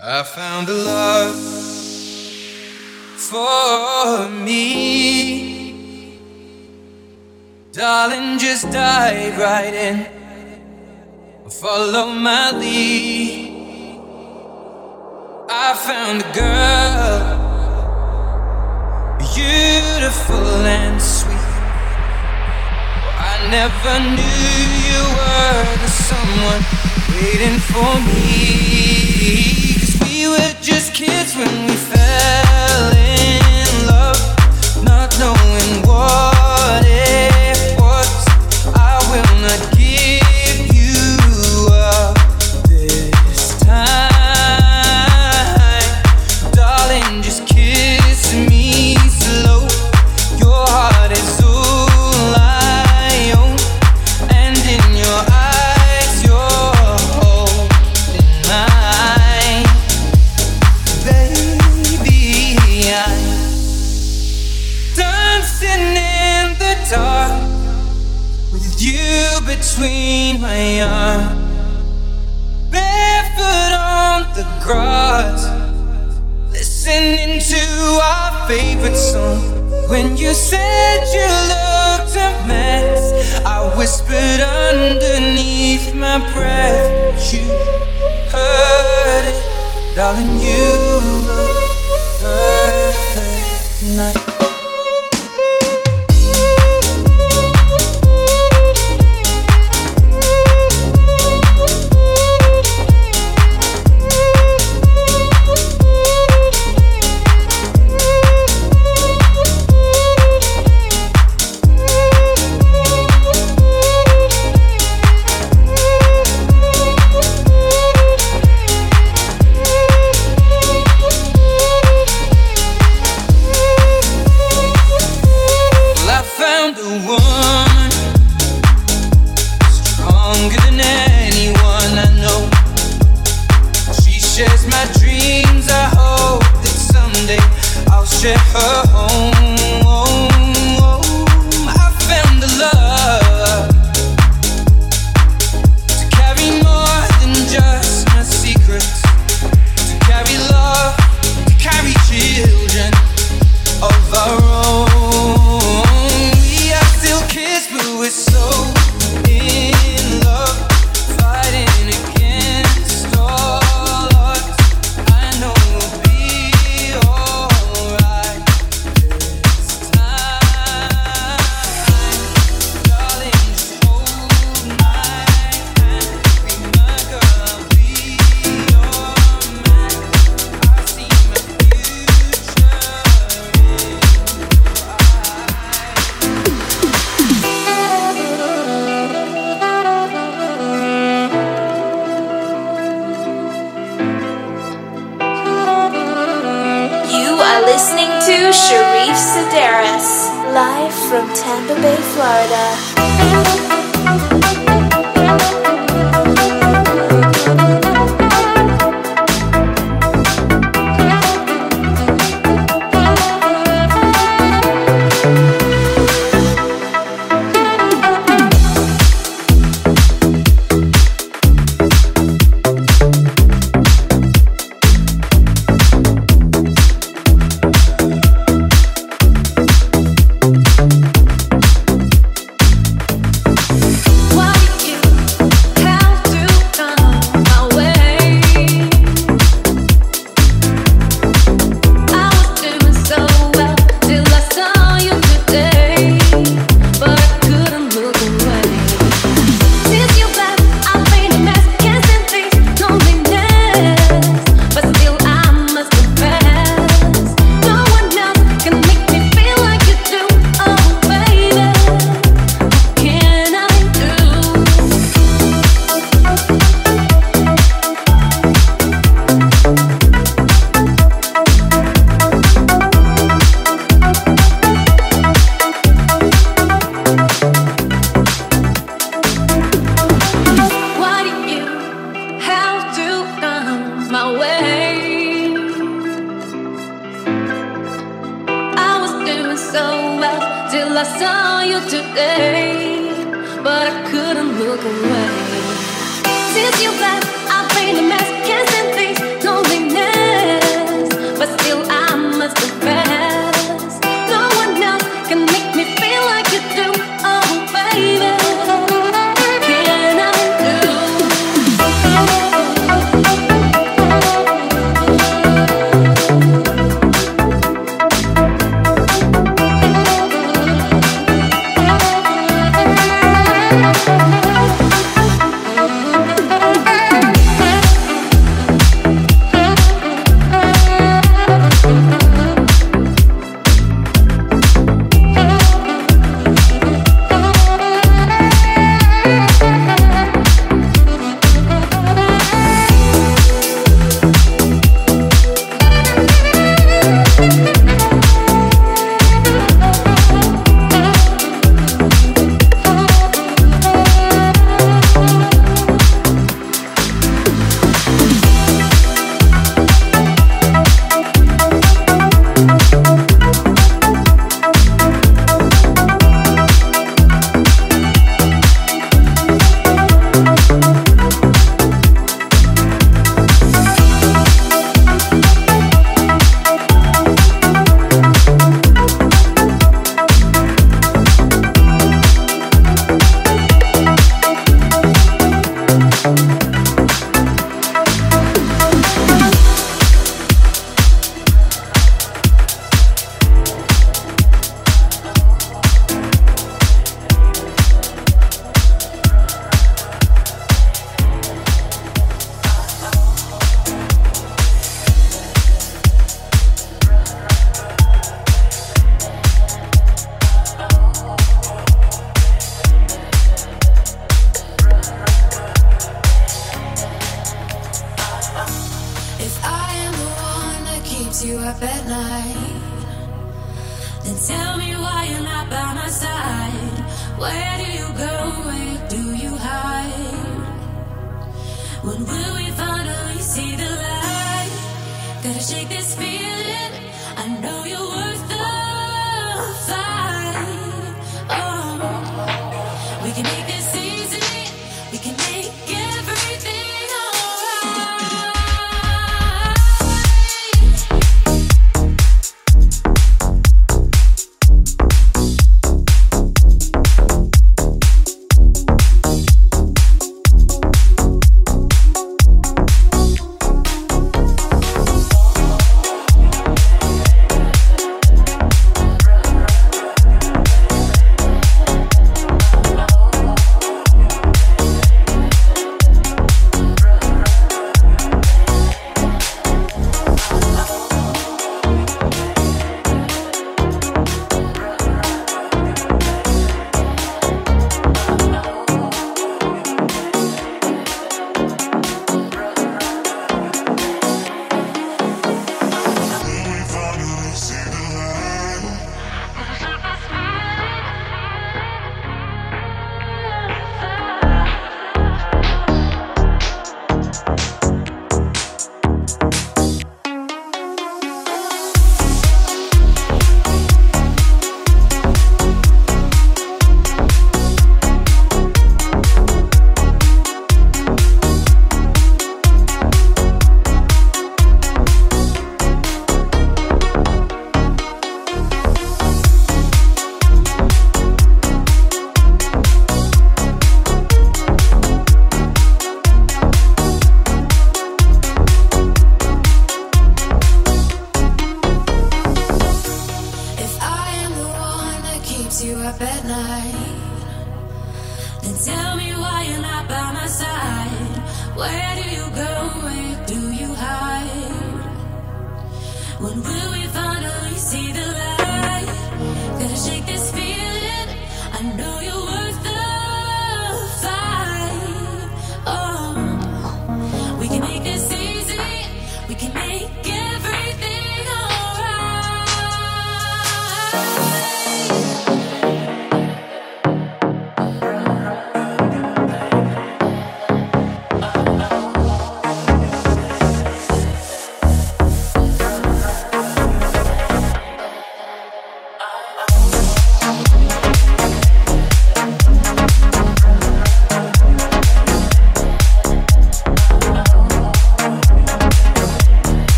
I found a love for me. Darling, just dive right in. Follow my lead. I found a girl, beautiful and sweet. I never knew you were the someone waiting for me kids when we fell in love, not knowing what. Barefoot on the grass, listening to our favorite song. When you said you looked a mess, I whispered underneath my breath. You heard it, darling. You look perfect tonight.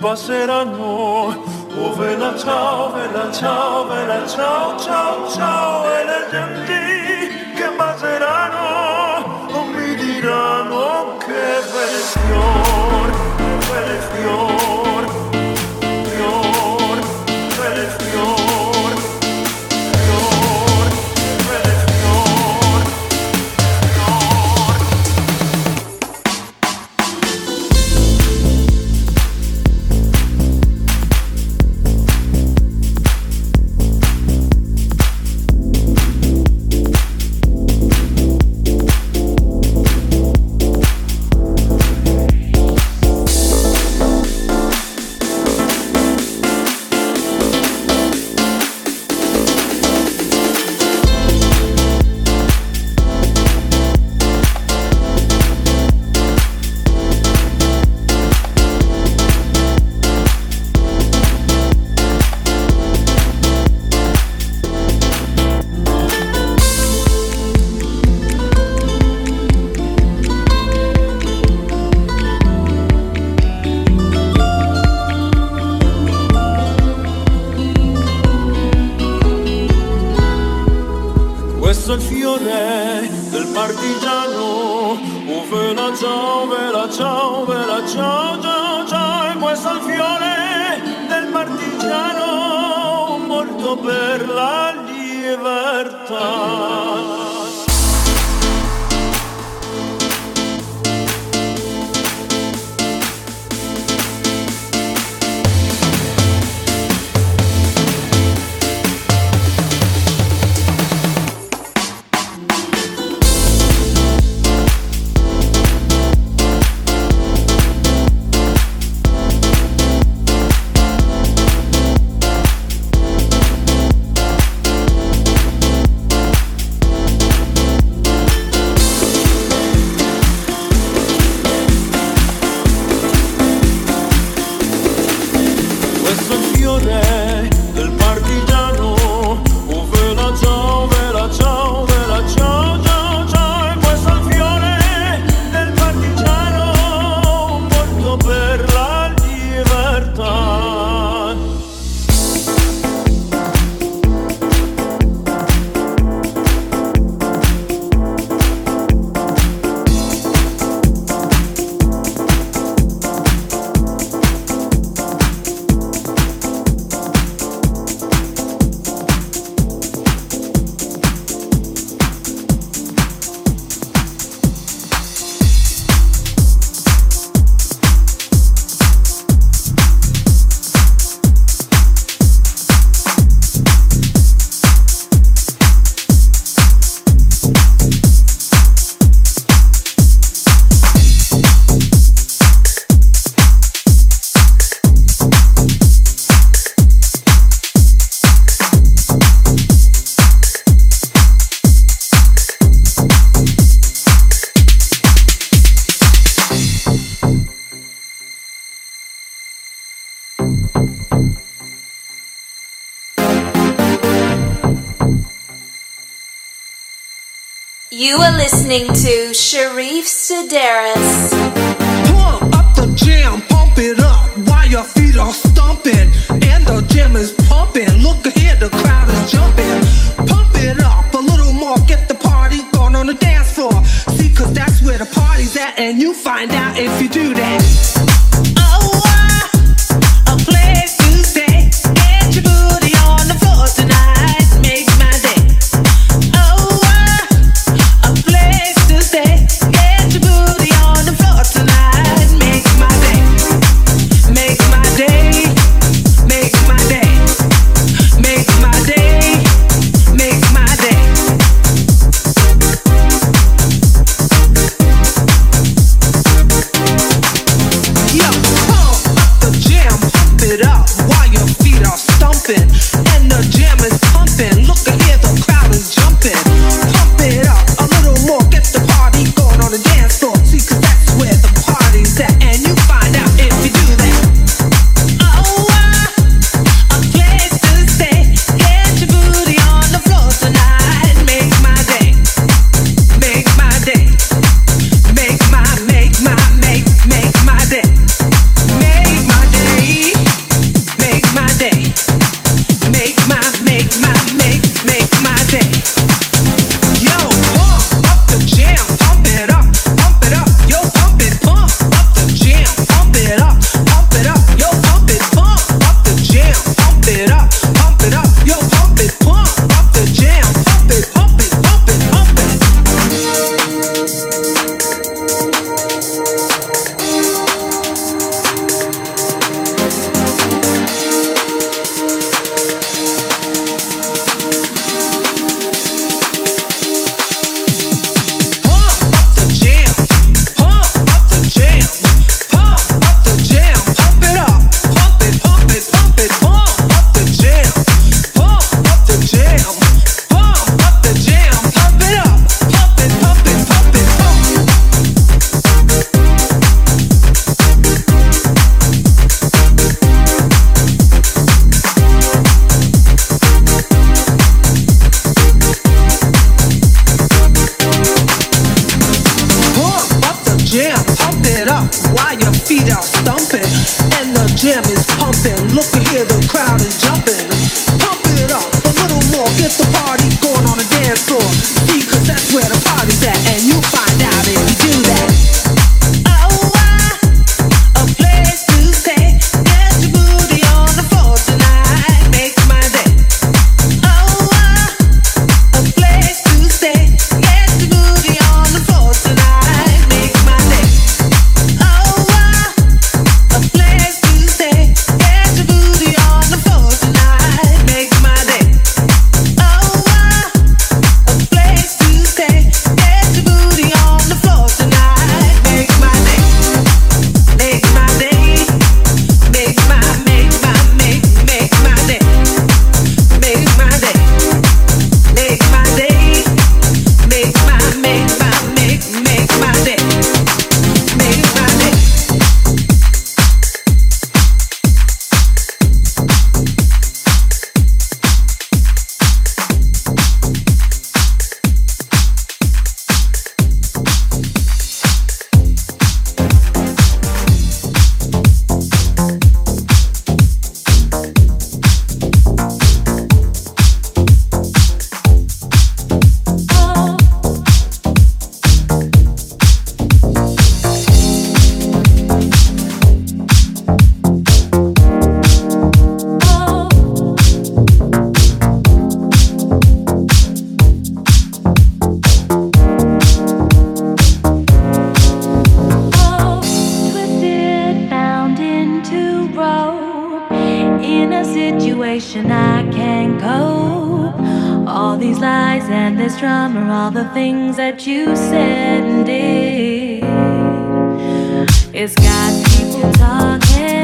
Passeranno. Oh vela ciao, vela ciao, vela ciao, ciao, ciao, e le genti che passeranno non mi diranno che bel fior, bel fior. addosso il fiore del partigiano. Oh vela ciao, vela ciao, vela ciao, ciao, ciao. E questo è il fiore del partigiano morto per la libertà. Listening to Sherif Sidarous. Pump up the jam, pump it up while your feet are stomping. And the jam is pumping. Look ahead, the crowd is jumping. Pump it up a little more, get the party going on the dance floor. See, cause that's where the party's at, and you find out if you do that. all the things that you said and did. It's got people talking.